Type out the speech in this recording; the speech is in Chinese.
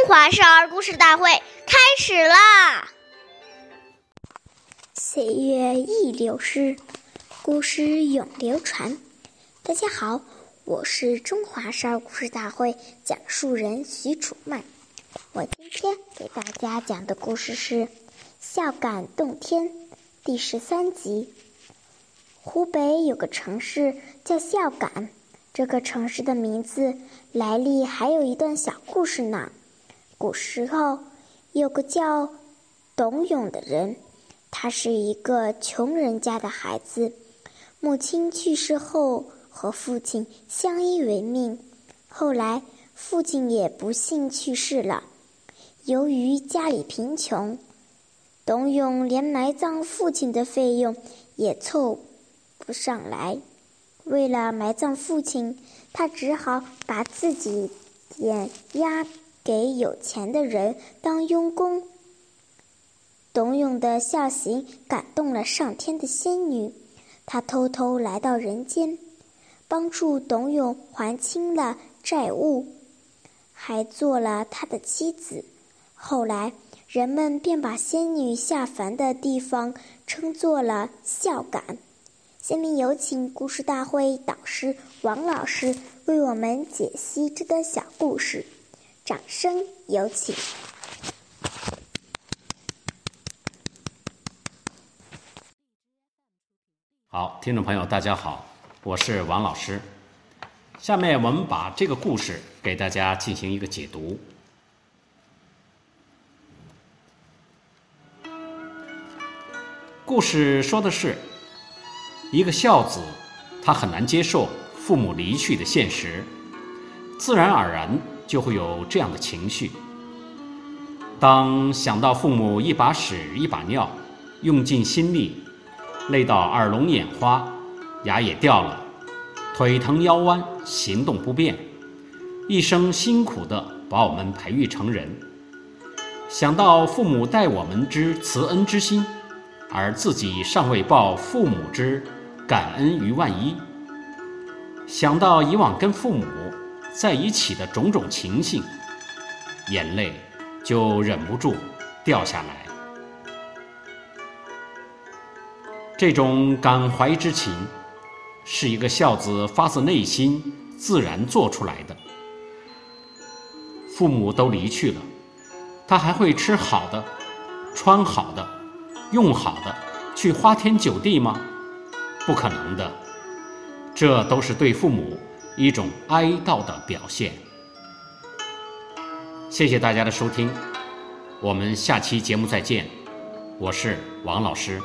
中华少儿故事大会开始啦！岁月易流逝，故事永流传。大家好，我是中华少儿故事大会讲述人许楚曼。我今天给大家讲的故事是《孝感动天》第十三集。湖北有个城市叫孝感，这个城市的名字来历还有一段小故事呢。古时候，有个叫董永的人，他是一个穷人家的孩子。母亲去世后，和父亲相依为命。后来，父亲也不幸去世了。由于家里贫穷，董永连埋葬父亲的费用也凑不上来。为了埋葬父亲，他只好把自己眼压。给有钱的人当佣工。董永的孝行感动了上天的仙女，她偷偷来到人间，帮助董永还清了债务，还做了他的妻子。后来，人们便把仙女下凡的地方称作了孝感。下面有请故事大会导师王老师为我们解析这段小故事。掌声有请。好，听众朋友，大家好，我是王老师。下面我们把这个故事给大家进行一个解读。故事说的是，一个孝子，他很难接受父母离去的现实，自然而然。就会有这样的情绪。当想到父母一把屎一把尿，用尽心力，累到耳聋眼花，牙也掉了，腿疼腰弯，行动不便，一生辛苦的把我们培育成人；想到父母待我们之慈恩之心，而自己尚未报父母之感恩于万一；想到以往跟父母。在一起的种种情形，眼泪就忍不住掉下来。这种感怀之情，是一个孝子发自内心自然做出来的。父母都离去了，他还会吃好的、穿好的、用好的，去花天酒地吗？不可能的，这都是对父母。一种哀悼的表现。谢谢大家的收听，我们下期节目再见。我是王老师。